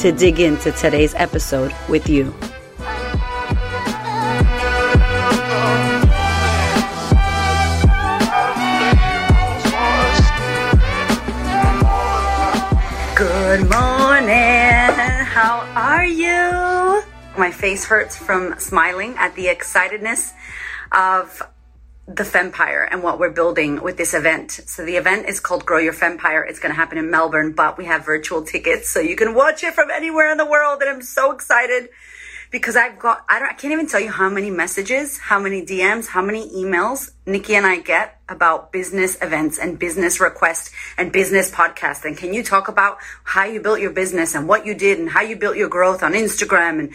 to dig into today's episode with you. Good morning. How are you? My face hurts from smiling at the excitedness of the Fempire and what we're building with this event. So the event is called Grow Your Fempire. It's going to happen in Melbourne, but we have virtual tickets so you can watch it from anywhere in the world. And I'm so excited because I've got, I don't, I can't even tell you how many messages, how many DMs, how many emails Nikki and I get about business events and business requests and business podcasts. And can you talk about how you built your business and what you did and how you built your growth on Instagram and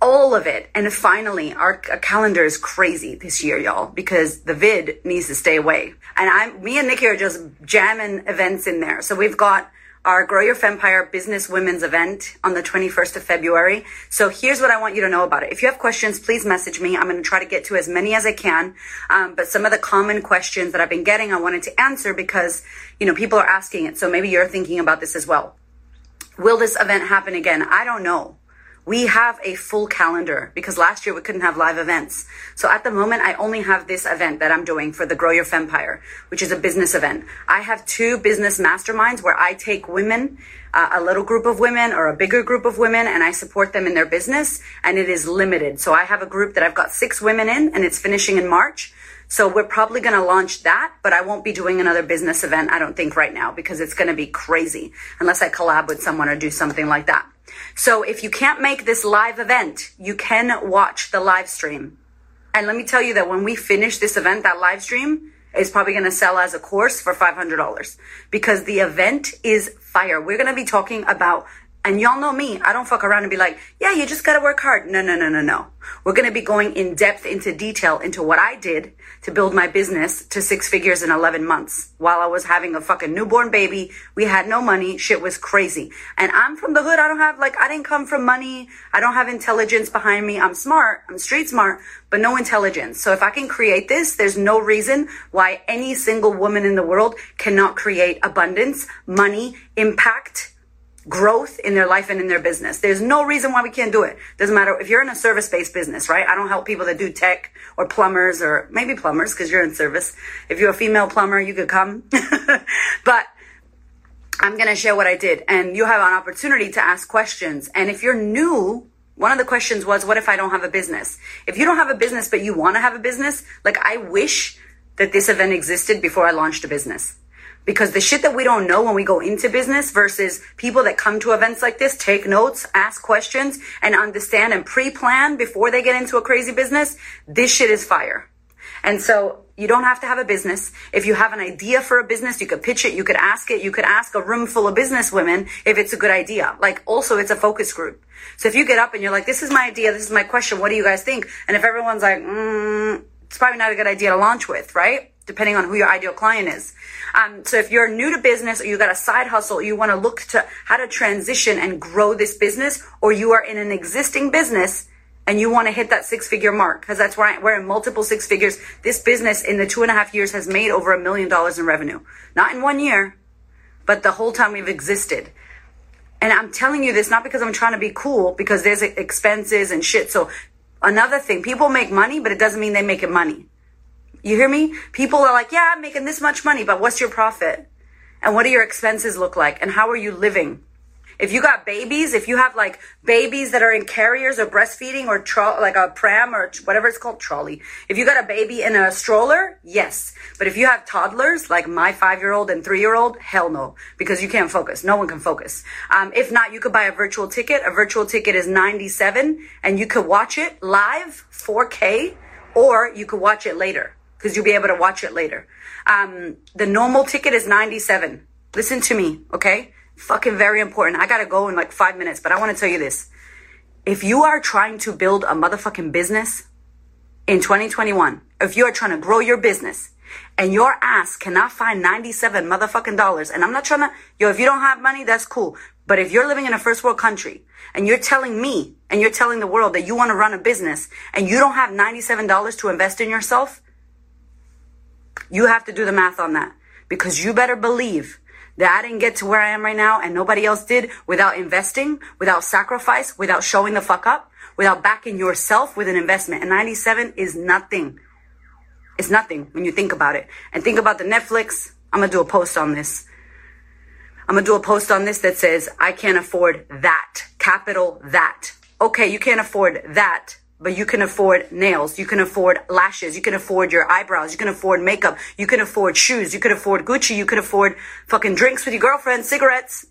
all of it. And finally, our calendar is crazy this year, y'all, because the vid needs to stay away. And I'm, me and Nikki are just jamming events in there. So we've got our Grow Your Fempire Business Women's event on the 21st of February. So here's what I want you to know about it. If you have questions, please message me. I'm going to try to get to as many as I can. Um, but some of the common questions that I've been getting, I wanted to answer because, you know, people are asking it. So maybe you're thinking about this as well. Will this event happen again? I don't know we have a full calendar because last year we couldn't have live events. So at the moment, I only have this event that I'm doing for the Grow Your Fempire, which is a business event. I have two business masterminds where I take women, uh, a little group of women or a bigger group of women, and I support them in their business. And it is limited. So I have a group that I've got six women in and it's finishing in March. So we're probably going to launch that, but I won't be doing another business event. I don't think right now because it's going to be crazy unless I collab with someone or do something like that. So if you can't make this live event, you can watch the live stream. And let me tell you that when we finish this event, that live stream is probably going to sell as a course for $500 because the event is fire. We're going to be talking about and y'all know me, I don't fuck around and be like, yeah, you just gotta work hard. No, no, no, no, no. We're gonna be going in depth into detail into what I did to build my business to six figures in 11 months while I was having a fucking newborn baby. We had no money. Shit was crazy. And I'm from the hood. I don't have like, I didn't come from money. I don't have intelligence behind me. I'm smart. I'm street smart, but no intelligence. So if I can create this, there's no reason why any single woman in the world cannot create abundance, money, impact, growth in their life and in their business. There's no reason why we can't do it. Doesn't matter if you're in a service based business, right? I don't help people that do tech or plumbers or maybe plumbers because you're in service. If you're a female plumber, you could come. but I'm going to share what I did and you have an opportunity to ask questions. And if you're new, one of the questions was, what if I don't have a business? If you don't have a business, but you want to have a business, like I wish that this event existed before I launched a business because the shit that we don't know when we go into business versus people that come to events like this, take notes, ask questions, and understand and pre plan before they get into a crazy business, this shit is fire. And so you don't have to have a business. If you have an idea for a business, you could pitch it, you could ask it, you could ask a room full of business women if it's a good idea. Like also it's a focus group. So if you get up and you're like, this is my idea, this is my question, what do you guys think? And if everyone's like, mm, it's probably not a good idea to launch with, right? Depending on who your ideal client is. Um, so if you're new to business or you got a side hustle, you want to look to how to transition and grow this business, or you are in an existing business and you want to hit that six figure mark because that's where we're in multiple six figures. This business in the two and a half years has made over a million dollars in revenue. Not in one year, but the whole time we've existed. And I'm telling you this not because I'm trying to be cool, because there's expenses and shit. So another thing, people make money, but it doesn't mean they make it money. You hear me? People are like, yeah, I'm making this much money, but what's your profit? And what do your expenses look like? And how are you living? If you got babies, if you have like babies that are in carriers or breastfeeding or tro- like a pram or whatever it's called, trolley. If you got a baby in a stroller, yes. But if you have toddlers, like my five year old and three year old, hell no, because you can't focus. No one can focus. Um, if not, you could buy a virtual ticket. A virtual ticket is 97 and you could watch it live 4K or you could watch it later because you'll be able to watch it later. Um, the normal ticket is 97. Listen to me, okay? Fucking very important. I gotta go in like five minutes, but I wanna tell you this. if you are trying to build a motherfucking business in 2021, if you are trying to grow your business and your ass cannot find 97 motherfucking dollars, and I'm not trying to, yo, if you don't have money, that's cool. But if you're living in a first world country and you're telling me and you're telling the world that you want to run a business and you don't have $97 to invest in yourself, you have to do the math on that because you better believe that I didn't get to where I am right now and nobody else did without investing, without sacrifice, without showing the fuck up, without backing yourself with an investment. And 97 is nothing. It's nothing when you think about it. And think about the Netflix. I'm going to do a post on this. I'm going to do a post on this that says, I can't afford that. Capital that. Okay, you can't afford that but you can afford nails, you can afford lashes, you can afford your eyebrows, you can afford makeup, you can afford shoes, you can afford Gucci, you can afford fucking drinks with your girlfriend, cigarettes,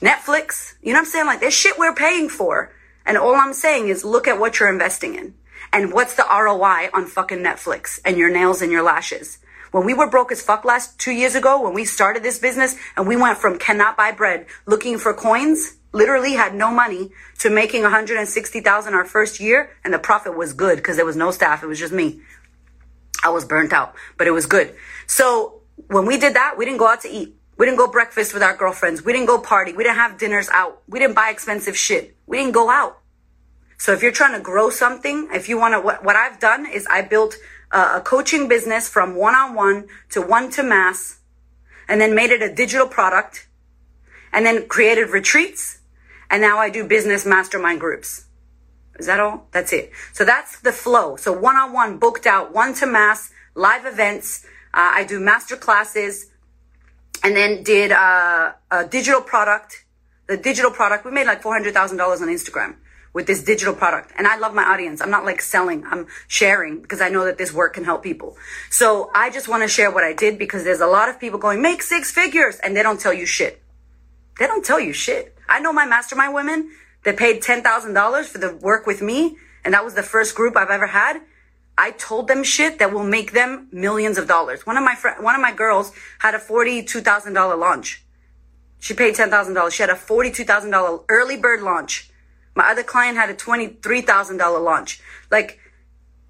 Netflix. You know what I'm saying? Like, there's shit we're paying for. And all I'm saying is look at what you're investing in. And what's the ROI on fucking Netflix and your nails and your lashes? When we were broke as fuck last two years ago, when we started this business and we went from cannot buy bread looking for coins literally had no money to making 160,000 our first year and the profit was good because there was no staff. It was just me. I was burnt out, but it was good. So when we did that, we didn't go out to eat. We didn't go breakfast with our girlfriends. We didn't go party. We didn't have dinners out. We didn't buy expensive shit. We didn't go out. So if you're trying to grow something, if you want to, what, what I've done is I built a, a coaching business from one on one to one to mass and then made it a digital product and then created retreats and now I do business mastermind groups. Is that all? That's it. So that's the flow. So one on one, booked out, one to mass, live events. Uh, I do master classes and then did uh, a digital product. The digital product, we made like $400,000 on Instagram with this digital product. And I love my audience. I'm not like selling, I'm sharing because I know that this work can help people. So I just want to share what I did because there's a lot of people going, make six figures, and they don't tell you shit. They don't tell you shit. I know my mastermind women that paid $10,000 for the work with me. And that was the first group I've ever had. I told them shit that will make them millions of dollars. One of my fr- one of my girls had a $42,000 launch. She paid $10,000. She had a $42,000 early bird launch. My other client had a $23,000 launch. Like,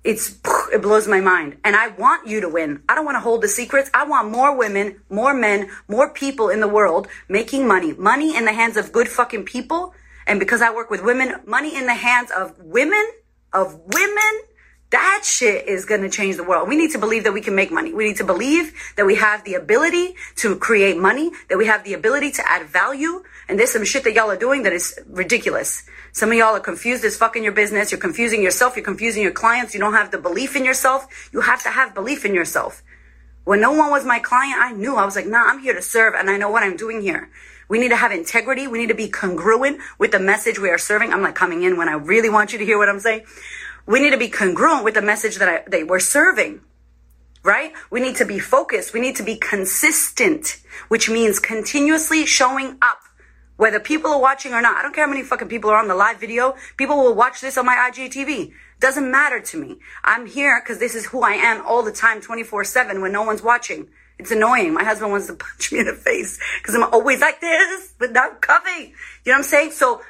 it's it blows my mind. And i want you to win. I don't want to hold the secrets. I want more women more men more people in the world making money. Money in the hands of good fucking people. And because i work with women money in the hands of women of women that shit is going to change the world. We need to believe that we can make money. We need to believe that we have the ability to create money, that we have the ability to add value. And there's some shit that y'all are doing that is ridiculous. Some of y'all are confused as fucking your business. You're confusing yourself. You're confusing your clients. You don't have the belief in yourself. You have to have belief in yourself. When no one was my client, I knew I was like, nah, I'm here to serve and I know what I'm doing here. We need to have integrity. We need to be congruent with the message we are serving. I'm like coming in when I really want you to hear what I'm saying. We need to be congruent with the message that I, we're serving. Right? We need to be focused. We need to be consistent, which means continuously showing up whether people are watching or not. I don't care how many fucking people are on the live video. People will watch this on my IGTV. Doesn't matter to me. I'm here because this is who I am all the time, 24 7 when no one's watching. It's annoying. My husband wants to punch me in the face because I'm always like this, but not cuffing. You know what I'm saying? So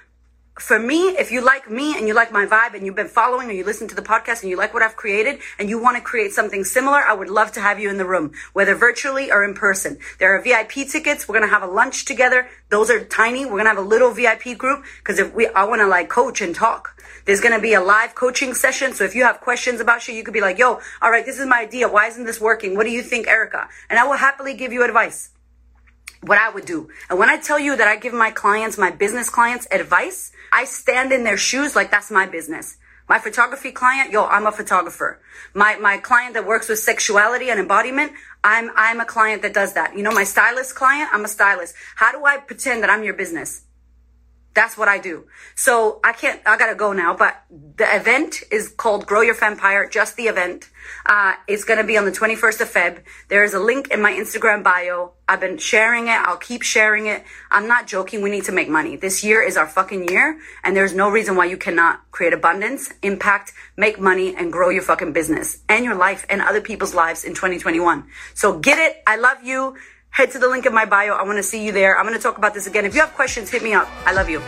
for me, if you like me and you like my vibe and you've been following or you listen to the podcast and you like what I've created and you want to create something similar, I would love to have you in the room, whether virtually or in person. There are VIP tickets. We're going to have a lunch together. Those are tiny. We're going to have a little VIP group because if we, I want to like coach and talk. There's going to be a live coaching session. So if you have questions about shit, you could be like, yo, all right, this is my idea. Why isn't this working? What do you think, Erika? And I will happily give you advice what I would do. And when I tell you that I give my clients, my business clients advice, I stand in their shoes like that's my business. My photography client, yo, I'm a photographer. My, my client that works with sexuality and embodiment, I'm, I'm a client that does that. You know, my stylist client, I'm a stylist. How do I pretend that I'm your business? That's what I do. So I can't, I gotta go now, but the event is called Grow Your Fempire, just the event. Uh, it's gonna be on the 21st of Feb. There is a link in my Instagram bio. I've been sharing it. I'll keep sharing it. I'm not joking. We need to make money. This year is our fucking year, and there's no reason why you cannot create abundance, impact, make money, and grow your fucking business and your life and other people's lives in 2021. So get it. I love you head to the link in my bio. I want to see you there. I'm going to talk about this again. If you have questions, hit me up. I love you.